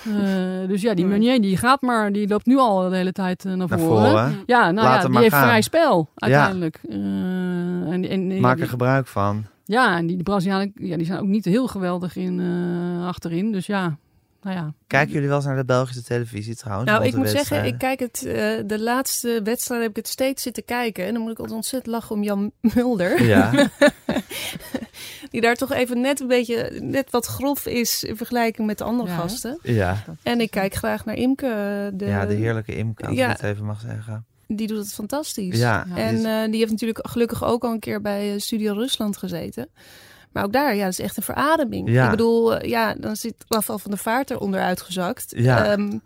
Uh, dus ja, die Meunier die gaat maar, die loopt nu al de hele tijd uh, naar, naar voren. voren. Ja, nou Laat ja, die heeft gaan. vrij spel uiteindelijk. Ja. Uh, en, en, Maak er gebruik van. Ja, en die, die Brazilianen ja, die zijn ook niet heel geweldig in achterin. Dus ja, nou ja. Kijken jullie wel eens naar de Belgische televisie trouwens? Nou, ik moet zeggen, ik kijk het, uh, de laatste wedstrijd heb ik het steeds zitten kijken. En dan moet ik altijd ontzettend lachen om Jan Mulder. Ja. Die daar toch even net een beetje, net wat grof is in vergelijking met de andere Ja. gasten. Ja. En ik kijk graag naar Imke. De, ja, de heerlijke Imke, als Ja. ik het even mag zeggen. Die doet het fantastisch. Ja. Ja. En die is- eh, die heeft natuurlijk gelukkig ook al een keer bij eh, Studio Rusland gezeten. Maar ook daar, ja, dat is echt een verademing. Ja. Ik bedoel, eh, ja, dan zit Rafael van der Vaart eronder uitgezakt. Ja. Ehm,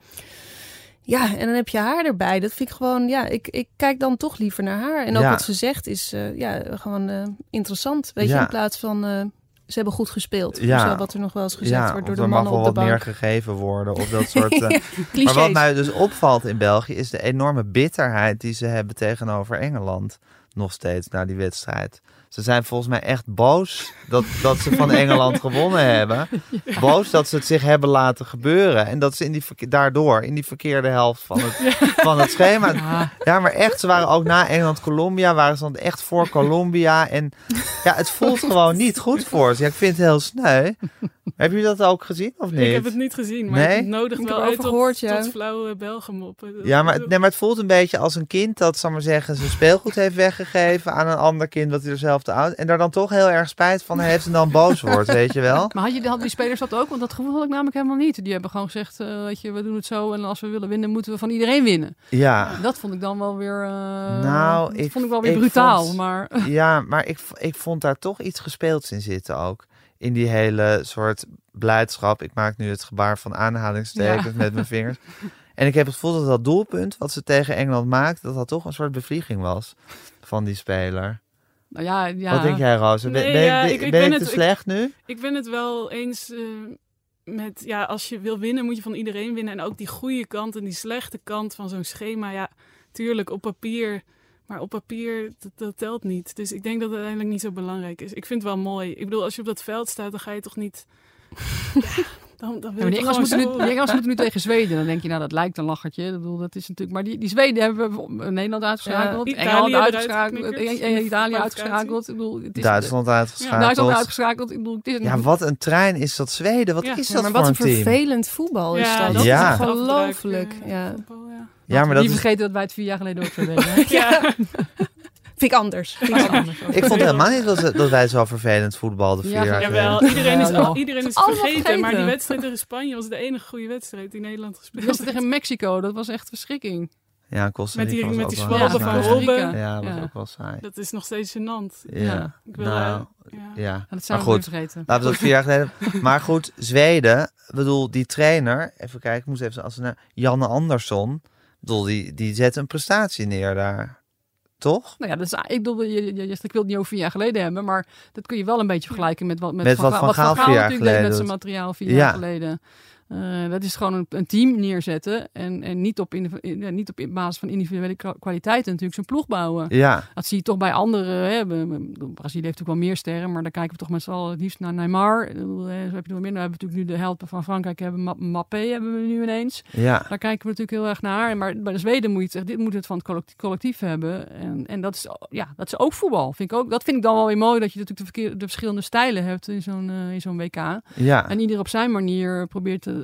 ja, en dan heb je haar erbij. Dat vind ik gewoon, ja, ik, ik kijk dan toch liever naar haar. En ook Ja. wat ze zegt is, eh, ja, gewoon eh, interessant. Weet je, in plaats van, ze hebben goed gespeeld. Ja. Zo wat er nog wel eens gezegd ja, wordt door de mag mannen wel op de wat meer bank. gegeven worden. Of dat soort... Maar wat mij dus opvalt in België is de enorme bitterheid die ze hebben tegenover Engeland. Nog steeds na die wedstrijd. Ze zijn volgens mij echt boos dat, dat ze van Engeland gewonnen hebben. Boos dat ze het zich hebben laten gebeuren. En dat ze in die, daardoor in die verkeerde helft van het, van het schema. Ja. maar echt, ze waren ook na Engeland-Colombia, waren ze dan echt voor Colombia. En ja, het voelt gewoon niet goed voor ze. Ja, ik vind het heel sneu. Heb je dat ook gezien of niet? Ik heb het niet gezien, maar nee? het nodigt wel uit tot, ja. tot flauwe Belgemoppen. Ja, maar, nee, maar het voelt een beetje als een kind dat, zal maar zeggen, zijn speelgoed heeft weggegeven aan een ander kind dat hij er zelf te oud en daar dan toch heel erg spijt van heeft en dan boos wordt, weet je wel. Maar had je had die spelers dat ook? Want dat gevoel had ik namelijk helemaal niet. Die hebben gewoon gezegd, uh, weet je, we doen het zo en als we willen winnen, moeten we van iedereen winnen. Ja. Dat vond ik dan wel weer, uh, nou, ik, vond ik wel weer brutaal. maar... Ja, maar ik, ik vond daar toch iets gespeelds in zitten ook in die hele soort blijdschap. Ik maak nu het gebaar van aanhalingstekens met mijn vingers. En ik heb het gevoel dat dat doelpunt wat ze tegen Engeland maakt, dat dat toch een soort bevlieging was van die speler. Nou ja, ja. Wat denk jij, Roos? Ben, ben, ja, ik, ben, ben ik te slecht nu? Ik ben het wel eens uh, met, ja, als je wil winnen, moet je van iedereen winnen. En ook die goede kant en die slechte kant van zo'n schema. Ja, tuurlijk, op papier maar op papier, dat, telt niet. Dus ik denk dat het uiteindelijk niet zo belangrijk is. Ik vind het wel mooi. Ik bedoel, als je op dat veld staat, dan ga je toch niet... ja, dan, dan wil ja, Engels moeten, nu, Engels moeten nu tegen Zweden. Dan denk je, nou, dat lijkt een lachertje. Ik bedoel, dat is natuurlijk... Maar die, die Zweden hebben we Nederland uitgeschakeld. Ja, Engeland uitgeschakeld. Italië uitgeschakeld. Ik bedoel, het is, Duitsland uitgeschakeld. Ja, Duitsland uitgeschakeld. Ik bedoel, het is een, ja, wat een trein is dat Zweden. Wat is dat maar voor wat een vervelend voetbal is dat. Dat is ongelooflijk. Ja. Ja, maar dat niet vergeten dat wij het vier jaar geleden ook zo deden. ja. Vind ik anders. Vind ik, anders. ik vond helemaal niet dat, dat wij zo vervelend voetbalden vier jaar Jawel, iedereen is, al, iedereen is vergeten, vergeten, Maar die wedstrijd tegen Spanje was de enige goede wedstrijd die Nederland gespeeld heeft. tegen Mexico, dat was echt verschrikking. Ja, Costa Met die, met die zwalben van Robben. Ja, dat was ook wel saai. Dat is nog steeds gênant. Ja. Ik wil, nou, ja. ja. Dat zou maar goed, vergeten. Laten we dat vier jaar geleden... maar goed, Zweden, bedoel, die trainer... Even kijken, ik moest even... Als naar Janne Andersson... bedoel, die, die zet een prestatie neer daar. Toch? Nou ja, is, ik, bedoel, je, je, je, ik wil het niet over vier jaar geleden hebben, maar dat kun je wel een beetje vergelijken met wat, met, met wat Van, wat Gaal, vier jaar geleden met zijn materiaal vier jaar geleden. Uh, dat is gewoon een, een, team neerzetten en, en niet, op in, niet op basis van individuele kwaliteiten natuurlijk zijn ploeg bouwen. Ja. Dat zie je toch bij anderen. Hè. Brazilië heeft natuurlijk wel meer sterren, maar dan kijken we toch met z'n allen het liefst naar Neymar. Zo heb je nog meer. Dan hebben we natuurlijk nu de helpen van Frankrijk, hebben Mappé hebben we nu ineens. Ja. Daar kijken we natuurlijk heel erg naar. Maar bij de Zweden moet je zeggen, dit moet het van het collectief, hebben. En, en dat, is, ja, dat is ook voetbal. Vind ik ook, dat vind ik dan wel weer mooi, dat je natuurlijk de, verschillende stijlen hebt in zo'n uh, in zo'n WK. Ja. En ieder op zijn manier probeert te,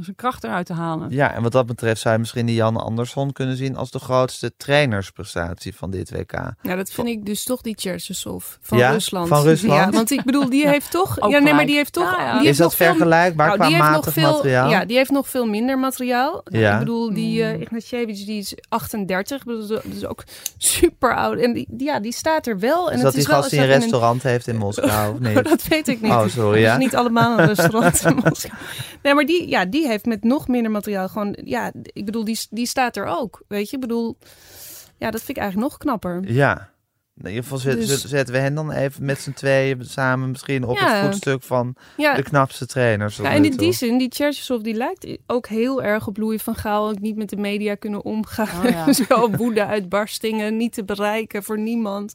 zijn kracht eruit te halen. Ja, en wat dat betreft zou je misschien die Jan Andersson kunnen zien als de grootste trainersprestatie van dit WK. Ja, dat vind ik dus toch die Cherchesov van ja, Rusland. Van Rusland? Ja, want ik bedoel, die heeft toch... ja, nee, maar die heeft toch... Ja, die is dat vergelijkbaar veel, nou, qua matig veel, materiaal? Ja, die heeft nog veel minder materiaal. Ja. Ik bedoel, die uh, Ignatievich, die is 38. Ik bedoel, dat is ook super oud. En die, ja, die staat er wel. En dus het dat is die gast die een restaurant heeft in Moskou, of niet? dat weet ik niet. Oh, sorry, ja. niet allemaal een restaurant in Moskou. Nee, maar die, ja, die heeft met nog minder materiaal gewoon... Ja, ik bedoel, die, die staat er ook. Weet je, ik bedoel... Ja, dat vind ik eigenlijk nog knapper. Ja. In ieder geval dus... zetten we hen dan even met z'n tweeën samen misschien op het voetstuk van ja. de knapste trainers. Ja, en in die zin, die Cherchesov die lijkt ook heel erg op Louis van Gaal. Ook niet met de media kunnen omgaan. Oh, ja. Zo woede uitbarstingen, niet te bereiken voor niemand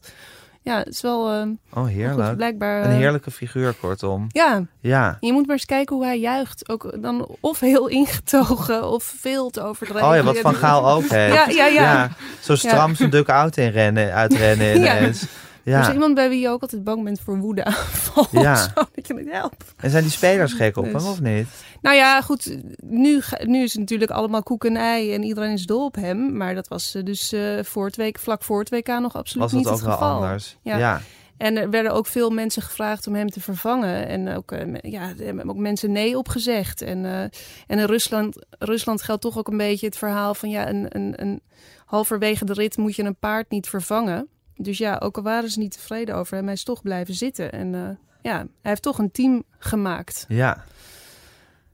ja, het is wel. Uh, oh, heerlijk. blijkbaar, een heerlijke figuur, kortom. Ja. ja. Je moet maar eens kijken hoe hij juicht. Ook dan of heel ingetogen of veel te overdreven. Oh ja, wat Van Gaal ook heeft. Ja, ja, ja. ja. Zo stram zijn duck out inrennen, uitrennen ineens. Ja. Er is iemand bij wie je ook altijd bang bent voor woedeaanval. Ja. Zo, dat je het helpt. En zijn die spelers gek op dus. hem of niet? Nou ja, goed. Nu, nu is het natuurlijk allemaal koek en ei en iedereen is dol op hem. Maar dat was eh, dus uh, voor het week, vlak voor het WK nog absoluut niet het geval. Was ook wel anders? Ja. ja. En er werden ook veel mensen gevraagd om hem te vervangen. En ook, uh, ja, er hebben ook mensen nee op gezegd. En, uh, en in Rusland, Rusland geldt toch ook een beetje het verhaal van ja, een, een, een halverwege de rit moet je een paard niet vervangen. Dus ja, ook al waren ze niet tevreden over hem, hij is toch blijven zitten. En uh, ja, hij heeft toch een team gemaakt. Ja.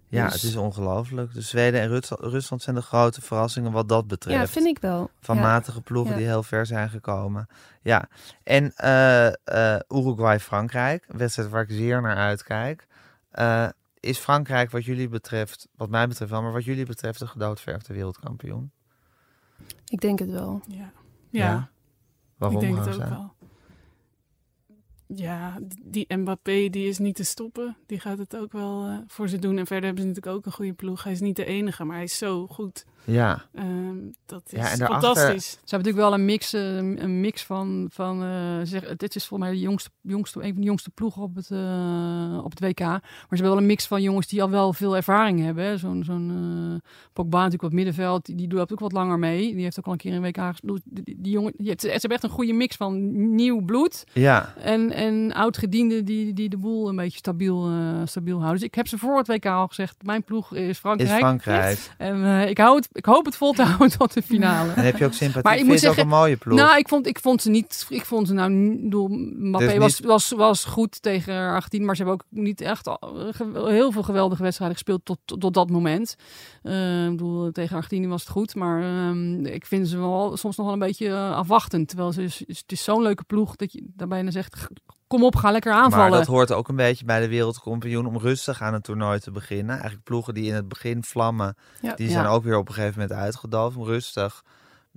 Ja, dus... het is ongelooflijk. De Zweden en Rusland zijn de grote verrassingen wat dat betreft. Ja, vind ik wel. Van ja. matige ploegen ja. die heel ver zijn gekomen. Ja, en uh, uh, Uruguay-Frankrijk, een wedstrijd waar ik zeer naar uitkijk. Uh, is Frankrijk wat jullie betreft, wat mij betreft wel, maar wat jullie betreft de gedoodverfde wereldkampioen? Ik denk het wel. Ja. ja. Waarom? Ik denk het ook wel. ja, die Mbappé die is niet te stoppen. Die gaat het ook wel uh, voor ze doen. En verder hebben ze natuurlijk ook een goede ploeg. Hij is niet de enige, maar hij is zo goed. Ja. Um, dat is ja, en fantastisch. Ze hebben natuurlijk wel een mix, uh, een mix van, van uh, zeg, dit is volgens mij de jongste, jongste, een van de jongste ploegen op het, uh, op het WK. Maar ze hebben wel een mix van jongens die al wel veel ervaring hebben. Zo'n zo'n Pogba natuurlijk op middenveld, die, die doet ook wat langer mee. Die heeft ook al een keer een WK gespeeld. Die, die, jongen, ze hebben echt een goede mix van nieuw bloed ja. en, en oud-gedienden die, die de boel een beetje stabiel, stabiel houden. Dus ik heb ze voor het WK al gezegd, mijn ploeg is Frankrijk. Is Frankrijk. En ik hou het ik hoop het vol te houden tot de finale. En heb je ook sympathie? Maar ik moet zeggen, ook een mooie ploeg. Nou, ik vond, ik vond ze niet. Ik vond ze nou. Mbappé dus was, was, was goed tegen Argentinië, maar ze hebben ook niet echt heel veel geweldige wedstrijden gespeeld tot, tot, dat moment. Uh, ik bedoel, tegen Argentinië was het goed, maar uh, ik vind ze wel soms nog wel een beetje uh, afwachtend. Terwijl ze, het is zo'n leuke ploeg dat je daarbij dan zegt kom op, ga lekker aanvallen. Maar dat hoort ook een beetje bij de wereldkampioen om rustig aan het toernooi te beginnen. Eigenlijk ploegen die in het begin vlammen, die zijn ook weer op een gegeven moment uitgedoofd om rustig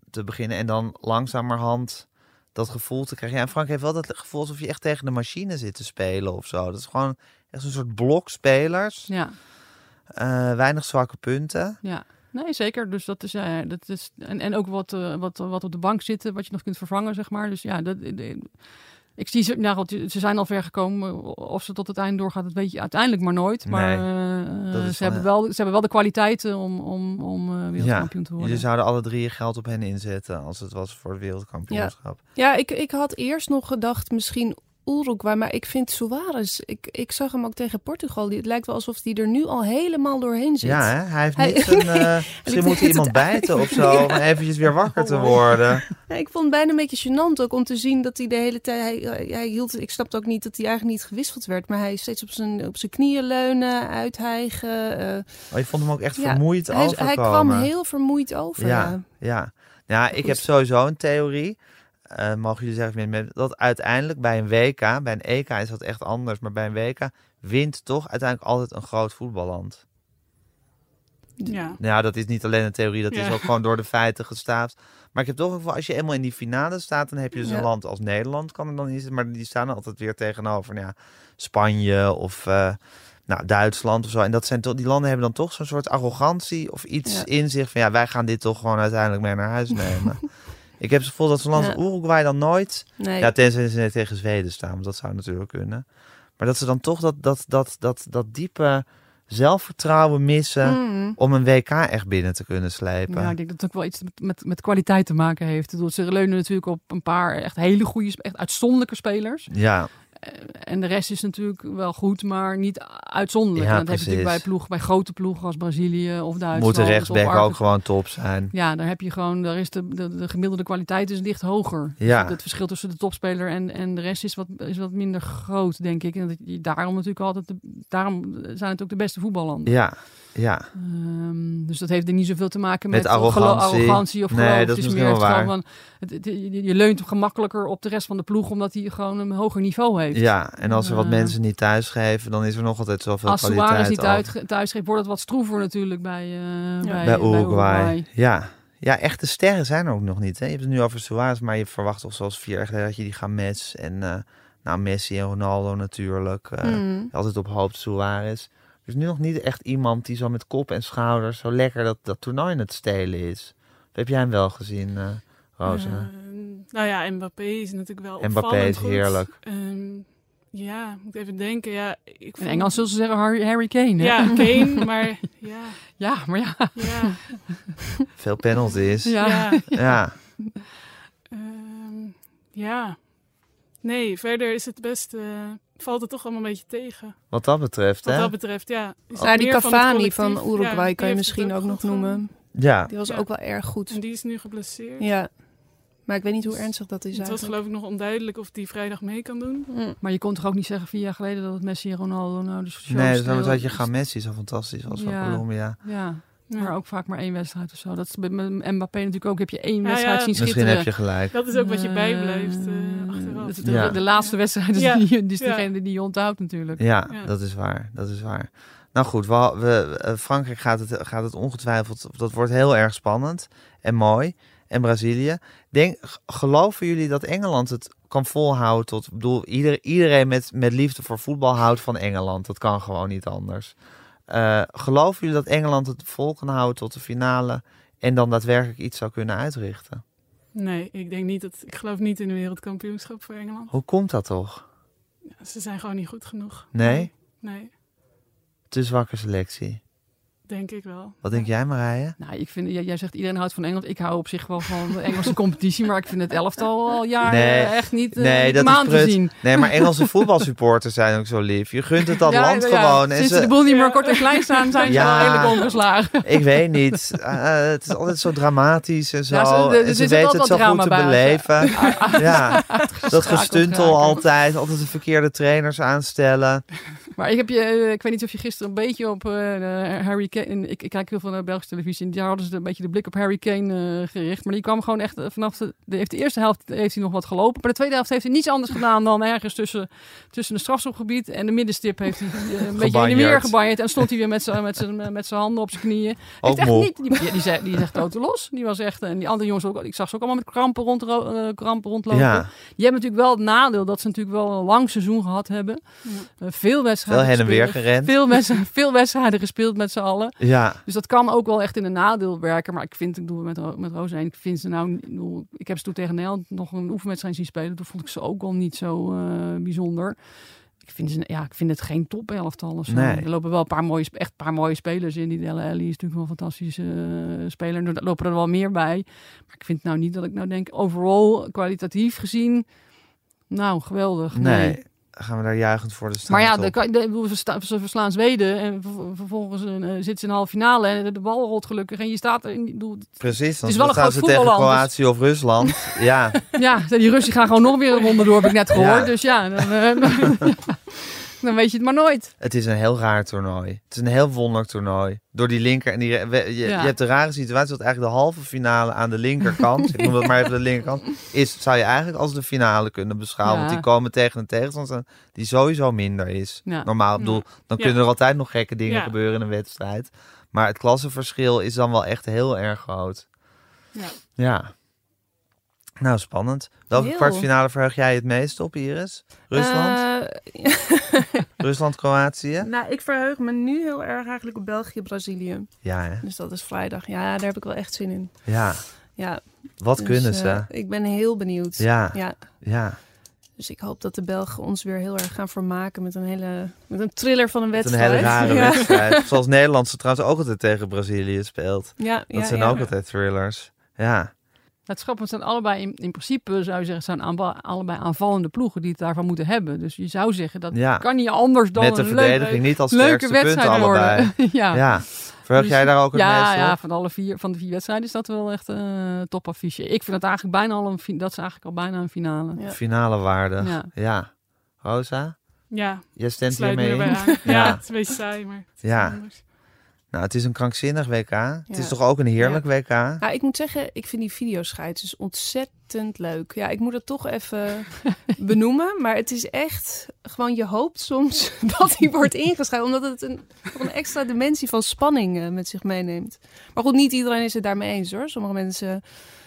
te beginnen. En dan langzamerhand dat gevoel te krijgen. Ja, en Frank heeft wel dat gevoel alsof je echt tegen de machine zit te spelen of zo. Dat is gewoon echt een soort blok spelers. Ja. Uh, weinig zwakke punten. Ja. Nee, zeker. Dus dat is, ja, dat is en, en ook wat, uh, wat, wat op de bank zitten, wat je nog kunt vervangen, zeg maar. Dus ja, dat, ik zie ze, nou, ze zijn al ver gekomen. Of ze tot het einde doorgaat, dat weet je uiteindelijk maar nooit. Maar nee, uh, ze, hebben wel, ze hebben wel de kwaliteiten om, om, om uh, wereldkampioen te worden. Je zouden alle drie je geld op hen inzetten als het was voor het wereldkampioenschap. Ja, ja ik, ik had eerst nog gedacht misschien Uruguay. Maar ik vind Suarez, ik, ik zag hem ook tegen Portugal. Het lijkt wel alsof hij er nu al helemaal doorheen zit. Ja, hè? hij heeft niet zijn... Uh, misschien moet iemand bijten of zo, om eventjes weer wakker te worden. Ja, ik vond het bijna een beetje gênant ook om te zien dat hij de hele tijd... Hij, hij hield, ik snapte ook niet dat hij eigenlijk niet gewisseld werd. Maar hij steeds op zijn, op zijn knieën leunen, uithijgen. Uh, oh, je vond hem ook echt vermoeid hij, overkomen. Hij kwam heel vermoeid over. Ja, ja. ja. ik heb sowieso een theorie uh, mogen jullie zeggen met, dat uiteindelijk bij een WK, bij een EK is dat echt anders, maar bij een WK wint toch uiteindelijk altijd een groot voetballand. Ja. ja, dat is niet alleen een theorie, dat is ook gewoon door de feiten gestaafd. Maar ik heb toch gevoel, als je eenmaal in die finale staat, dan heb je dus een land als Nederland, kan er dan niet maar die staan altijd weer tegenover nou ja, Spanje of uh, nou, Duitsland of zo. En dat zijn toch, die landen hebben dan toch zo'n soort arrogantie of iets in zich van ja, wij gaan dit toch gewoon uiteindelijk mee naar huis nemen. Ik heb het gevoel dat zo'n land ja. Uruguay dan nooit... Nee. Ja, tenzij ze net tegen Zweden staan, want dat zou natuurlijk kunnen. Maar dat ze dan toch dat, dat, dat, dat, dat diepe zelfvertrouwen missen mm. om een WK echt binnen te kunnen slepen. Ja, ik denk dat het ook wel iets met, met kwaliteit te maken heeft. Ze leunen natuurlijk op een paar echt hele goede, echt uitzonderlijke spelers. Ja. Eh, en de rest is natuurlijk wel goed, maar niet uitzonderlijk. Ja, en dat heb je natuurlijk bij, ploeg, bij grote ploegen als Brazilië of Duitsland. Moet de rechtsback ook gewoon top zijn. Ja, daar heb je gewoon, daar is de, de, de gemiddelde kwaliteit is licht hoger. Ja. het verschil tussen de topspeler en, en de rest is wat, is wat minder groot, denk ik. En dat, daarom natuurlijk altijd, de, daarom zijn het ook de beste voetballanden. Ja, ja. Um, dus dat heeft er niet zoveel te maken met, met arrogantie. arrogantie of nee, dat is, is meer waar. Van, het, je, je leunt gemakkelijker op de rest van de ploeg omdat hij gewoon een hoger niveau heeft. Ja, en als er wat uh, mensen niet thuisgeven, dan is er nog altijd zoveel als kwaliteit. Als Suarez niet thuis geeft, wordt het wat stroever natuurlijk bij, uh, ja. bij, bij, Uruguay. bij, Uruguay. Ja. Ja, echte sterren zijn er ook nog niet. Hè? Je hebt het nu over Suarez, maar je verwacht toch zoals vier jaar geleden dat je die Games en uh, nou, Messi en Ronaldo natuurlijk. Mm. Altijd op hoopt Suarez. Er is nu nog niet echt iemand die zo met kop en schouders zo lekker dat, dat toernooi in het stelen is. Of heb jij hem wel gezien, uh, Rosa? Uh, nou ja, Mbappé is natuurlijk wel Mbappé is heerlijk. Um, ja, moet even denken. Ja, ik vond... In Engels zullen ze zeggen Harry, Harry Kane. Hè? Ja, Kane, maar ja. Ja, maar ja. ja. Veel penalties. Ja. Ja. ja. Um, ja. Nee, verder is het best... Uh, valt het toch allemaal een beetje tegen. Wat dat betreft, Wat hè? dat betreft, ja. ja die Cavani van, van Uruguay ja, kan je misschien ook nog noemen. Ja. Die was ook wel erg goed. En die is nu geblesseerd. Ja. Maar ik weet niet hoe ernstig dat is. Het was geloof ik nog onduidelijk of die vrijdag mee kan doen. Mm. Maar je kon toch ook niet zeggen vier jaar geleden dat het Messi en Ronaldo nou dus Nee, dan had je gaan Messi zo fantastisch was van Colombia. Ja. Ja. Maar ook vaak maar één wedstrijd of zo. Dat is met Mbappé natuurlijk ook. Heb je één wedstrijd zien schitteren. Misschien heb je gelijk. Dat is ook wat je bijblijft uh, achteraf. De, de, de, laatste wedstrijd is, die, die is degene die je onthoudt natuurlijk. Ja, dat is waar. Dat is waar. Nou goed, we, we, eh, Frankrijk gaat het, gaat het ongetwijfeld... Dat wordt heel erg spannend en mooi. En Brazilië. Denk, geloven jullie dat Engeland het kan volhouden tot... Ik bedoel, ieder, iedereen met, met liefde voor voetbal houdt van Engeland. Dat kan gewoon niet anders. Uh, geloven jullie dat Engeland het vol kan houden tot de finale en dan daadwerkelijk iets zou kunnen uitrichten? Nee, ik denk niet dat. Ik geloof niet in een wereldkampioenschap voor Engeland. Hoe komt dat toch? Ja, ze zijn gewoon niet goed genoeg. Nee? Nee. Te zwakke selectie. Denk ik wel. Wat denk jij, Marije? Nou, ik vind, jij, zegt iedereen houdt van Engeland. Ik hou op zich wel van de Engelse competitie, maar ik vind het elftal al jaren echt niet uh, nee, dat is te zien. Nee, maar Engelse voetbalsupporters zijn ook zo lief. Je gunt het dat land gewoon. Sinds ze de boel niet meer kort en klein staan, zijn ze al redelijk ongeslagen. Ik weet niet. Uh, het is altijd zo dramatisch en zo. ze, en ze weten het zo goed te beleven. ja, dat gestuntel altijd. Altijd de verkeerde trainers aanstellen. Maar ik heb je, eh, ik weet niet of je gisteren een beetje op uh, Harry Kane. Ik, ik, kijk heel veel naar Belgische televisie. En daar hadden ze een beetje de blik op Harry Kane uh, gericht. Maar die kwam gewoon echt vanaf de, de, heeft de eerste helft heeft hij nog wat gelopen. Maar de tweede helft heeft hij niets anders gedaan dan ergens tussen, tussen de strafschopgebied en de middenstip heeft hij een beetje in de weer gebanjerd. En stond hij weer met zijn met zijn met zijn handen op zijn knieën. Ook echt niet, die, die, die, zei, die is echt totaal los. Die was echt en die andere jongens ook. Ik zag ze ook allemaal met krampen, rond, krampen rondlopen. Ja. Je hebt natuurlijk wel het nadeel dat ze natuurlijk wel een lang seizoen gehad hebben. Ja. veel wedstrijden veel heen en weer gerend. Veel, mensen, veel wedstrijden gespeeld met z'n allen. Ja. Dus dat kan ook wel echt in een nadeel werken. Maar ik vind, ik doe met, met Roos ik vind ze nou, ik heb ze toen tegen Nederland nog een oefenwedstrijd zien spelen. Toen vond ik ze ook al niet zo uh, bijzonder. Ik vind, ze, ja, ik vind het geen top elftal of zo. Nee. Er lopen wel een paar mooie, echt een paar mooie spelers in. Die Delle Alli is natuurlijk wel een fantastische uh, speler. Er lopen er wel meer bij. Maar ik vind nou niet dat ik nou denk, overal kwalitatief gezien, nou geweldig. nee. nee gaan we daar juichend voor de staan. Maar ja, de, de, ze verslaan Zweden en vervolgens uh, zitten ze in de halve finale en de bal rolt gelukkig en je staat er in. Doel, Precies, dan is wel een ze tegen dus- Kroatië of Rusland. ja. ja, die Russen gaan gewoon nog weer een ronde door, heb ik net gehoord. Dus ja, dan, uh, dan weet je het maar nooit. Het is een heel raar toernooi. Het is een heel wonderlijk toernooi. Door die linker en die. Je, je hebt de rare situatie dat eigenlijk de halve finale aan de linkerkant, ik noem dat maar even de linkerkant, is, zou je eigenlijk als de finale kunnen beschouwen. Want die komen tegen een tegenstander die sowieso minder is. Normaal, ik bedoel, dan kunnen er altijd nog gekke dingen gebeuren in een wedstrijd. Maar het klassenverschil is dan wel echt heel erg groot. Ja. Ja. Nou, spannend. Welke kwartfinale verheug jij het meest op, Iris? Rusland? Uh, Rusland-Kroatië? Nou, ik verheug me nu heel erg eigenlijk op België-Brazilië. Ja, hè? Dus dat is vrijdag. Ja, daar heb ik wel echt zin in. Ja. Ja. Wat dus, kunnen ze? Uh, ik ben heel benieuwd. Ja. ja. Ja. Dus ik hoop dat de Belgen ons weer heel erg gaan vermaken met een hele met een thriller van een wedstrijd. Een hele rare wedstrijd. Zoals Nederland ze trouwens ook altijd tegen Brazilië speelt. Ja, dat zijn ook altijd thrillers. Ja. Het schappen zijn allebei in, in principe, zou je zeggen, zijn allebei aanvallende ploegen die het daarvan moeten hebben. Dus je zou zeggen, dat ja. kan niet anders dan Met de verdediging leuke, niet als leuke wedstrijd allebei. ja. ja. Verheug dus, jij daar ook het ja, meest Ja, van alle vier, van de vier wedstrijden is dat wel echt een uh, topaffiche. Ik vind het eigenlijk bijna al een, dat is eigenlijk al bijna een finale. Ja. Finale waarde. Ja. ja. Rosa? Ja. Jij stemt hiermee in? Ja. ja, het is een beetje saai, maar ja. Anders. Nou, het is een krankzinnig WK. Het is toch ook een heerlijk WK? Ja, ik moet zeggen, ik vind die videoscheids dus ontzettend leuk. Ja, ik moet het toch even benoemen. Maar het is echt gewoon, je hoopt soms dat hij wordt ingeschreven. Omdat het een, een extra dimensie van spanning uh, met zich meeneemt. Maar goed, niet iedereen is het daarmee eens hoor. Sommige mensen,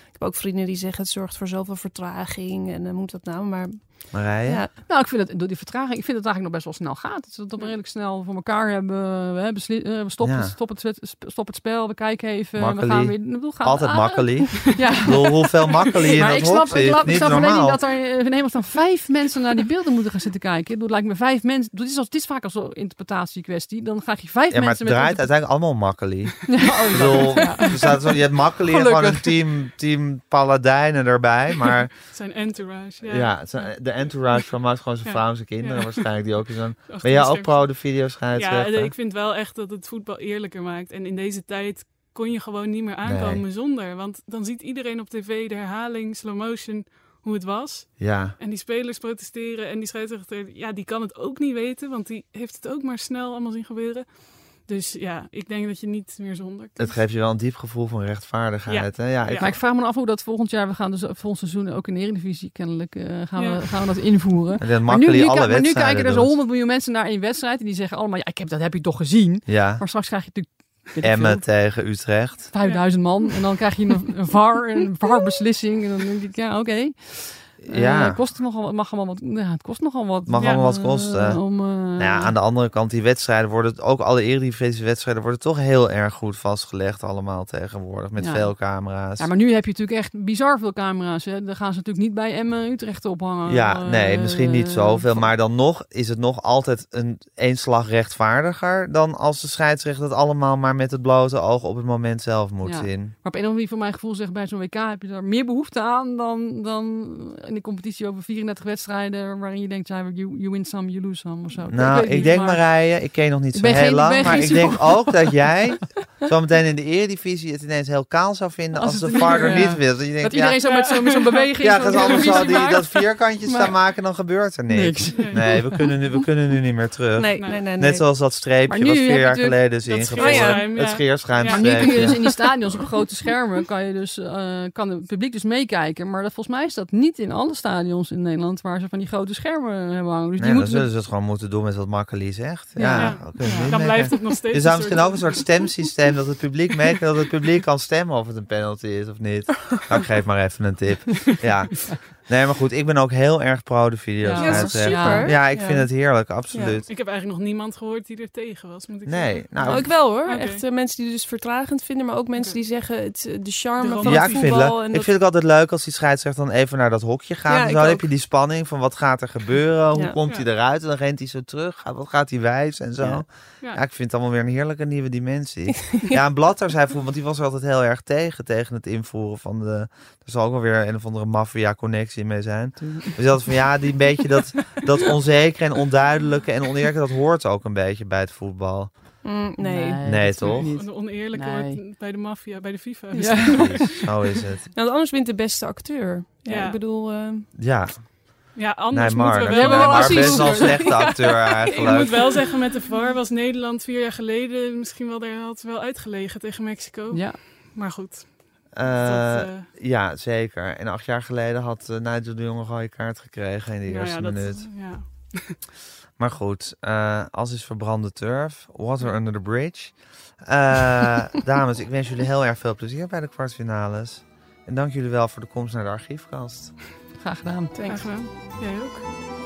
ik heb ook vrienden die zeggen het zorgt voor zoveel vertraging. En uh, moet dat nou, maar... Marije? Ja. Nou, ik vind het door die vertraging, ik vind het eigenlijk nog best wel snel gaat. Dat we het redelijk snel voor elkaar hebben. We, hebben we stoppen, ja. stop, het, stop het spel, we kijken even. We gaan weer, bedoel, gaan Altijd makkelijk. ja. Bedoel, hoeveel makkelijk in maar dat ik snap, zit. Ik, snap, niet ik snap normaal. dat er in Nederland dan vijf mensen naar die beelden moeten gaan zitten kijken. Het lijkt me vijf mensen. Dit is, dit is vaak als een interpretatiekwestie. Dan ga je vijf ja, mensen. Maar het draait uiteindelijk allemaal makkelijk. Ja, oh, bedoel, staat zo, je hebt makkelijk gewoon een team, team paladijnen erbij. Maar, het zijn entourage. Ja, ja het zijn de entourage van maakt gewoon zijn vrouw en zijn kinderen waarschijnlijk die ook in zo'n... Ben jij ook pro de video's Ja, ik vind wel echt dat het voetbal eerlijker maakt. En in deze tijd kon je gewoon niet meer aankomen zonder. Want dan ziet iedereen op tv de herhaling, slow motion, hoe het was. Ja. En die spelers protesteren en die scheidsrechter, ja, die kan het ook niet weten, want die heeft het ook maar snel allemaal zien gebeuren. Dus ja, ik denk dat je niet meer zonder. Het geeft je wel een diep gevoel van rechtvaardigheid. Ja. Hè? Ja, ik... Maar ik vraag me af hoe dat volgend jaar, we gaan dus volgend seizoen ook in de Eredivisie kennelijk, uh, gaan, we, gaan we dat invoeren. En maar nu, nu, alle maar nu kijken er zo 100 miljoen mensen naar één wedstrijd en die zeggen allemaal, ja, ik heb, dat heb je toch gezien. Ja. Maar straks krijg je natuurlijk Emmen tegen Utrecht. 5000 man. En dan krijg je een, een VAR, een VAR-beslissing. En dan denk ik, ja, oké. Ja. Uh, kost nogal, mag allemaal wat, ja, het kost nogal wat. Mag allemaal wat kosten. om, nou ja, aan de andere kant, die wedstrijden worden, ook alle Eredivisie wedstrijden worden toch heel erg goed vastgelegd allemaal tegenwoordig. Met veel camera's. Ja, maar nu heb je natuurlijk echt bizar veel camera's. Hè. Daar gaan ze natuurlijk niet bij Emmen Utrecht ophangen. Ja, nee, misschien niet zoveel. Maar dan nog is het nog altijd een één slag rechtvaardiger dan als de scheidsrechter het allemaal maar met het blote oog op het moment zelf moet zien. Maar op een of andere manier, voor mijn gevoel, zegt bij zo'n WK heb je daar meer behoefte aan dan, dan in de competitie over 34 wedstrijden waarin je denkt, ja, you, you win some, you lose some of zo. Nou, ik, denk Marije, ik ken nog niet zo heel lang, maar ik denk ook dat jij zometeen in de eredivisie het ineens heel kaal zou vinden als, de vader niet wil. Dat, je denkt, dat iedereen zo met zo'n zo beweging... Ja, als anders zou die dat vierkantje staan maken, dan gebeurt er niks. Nee, we kunnen, nu, we kunnen nu niet meer terug. Nee, nee, nee, Net zoals dat streepje wat vier jaar geleden is ingevoerd. Het scheerschuim. Maar nu kun je dus in die stadions op grote schermen, kan, je dus, uh, kan het publiek dus meekijken. Maar dat, volgens mij is dat niet in alle stadions in Nederland waar ze van die grote schermen hebben hangen. Dus nee, die moeten dan zullen ze het gewoon moeten doen met wat Makkeli zegt. Ja, ja. dan blijft het nog steeds. Je zou misschien ook een soort stemsysteem dat het publiek mee, dat het publiek kan stemmen of het een penalty is of niet. Nou, ik geef maar even een tip. Ja. Nee, maar goed, ik ben ook heel erg pro de video's. Ja, super. Ja, ik vind het heerlijk, absoluut. Ik heb eigenlijk nog niemand gehoord die er tegen was, moet ik nee, zeggen. Nou, oh, ik wel hoor. Echt uh, mensen die dus vertragend vinden, maar ook mensen die zeggen het, de charme de van ja, het voetbal. Ik vind, ik vind het altijd leuk als die scheidsrechter dan even naar dat hokje gaat. Ja, dan heb je die spanning van wat gaat er gebeuren, hoe komt hij eruit en dan rent hij zo terug. Wat gaat hij wijs en zo. Ja. ik vind het allemaal weer een heerlijke nieuwe dimensie. ja, en Blatter zei vroeger, want die was er altijd heel erg tegen, tegen het invoeren van de... Er zal ook wel weer een of andere maffia-connectie mee zijn. Dus dat van ja, die beetje dat, dat onzeker en onduidelijke en oneerlijke, dat hoort ook een beetje bij het voetbal. Mm, nee. nee. toch? Niet. Oneerlijke nee. bij de maffia, bij de FIFA. Ja. Zo is het. Nou, anders wint de beste acteur. Ja, ik bedoel... Uh... Ja. Ja, anders nee, Mar, moeten we wel... Ja, maar best wel een slechte acteur eigenlijk. Ik moet wel zeggen, met de VAR was Nederland vier jaar geleden misschien wel daar had wel uitgelegen tegen Mexico. Ja. Maar goed. Uh, dat, uh... Ja, zeker. En acht jaar geleden had uh, Nigel de Jonge een rode kaart gekregen in de eerste ja, minuut. Dat, ja. maar goed, als is verbrande turf, water under the bridge. dames, ik wens jullie heel erg veel plezier bij de kwartfinales. En dank jullie wel voor de komst naar de archiefkast. Graag gedaan. Graag gedaan. Jij ook.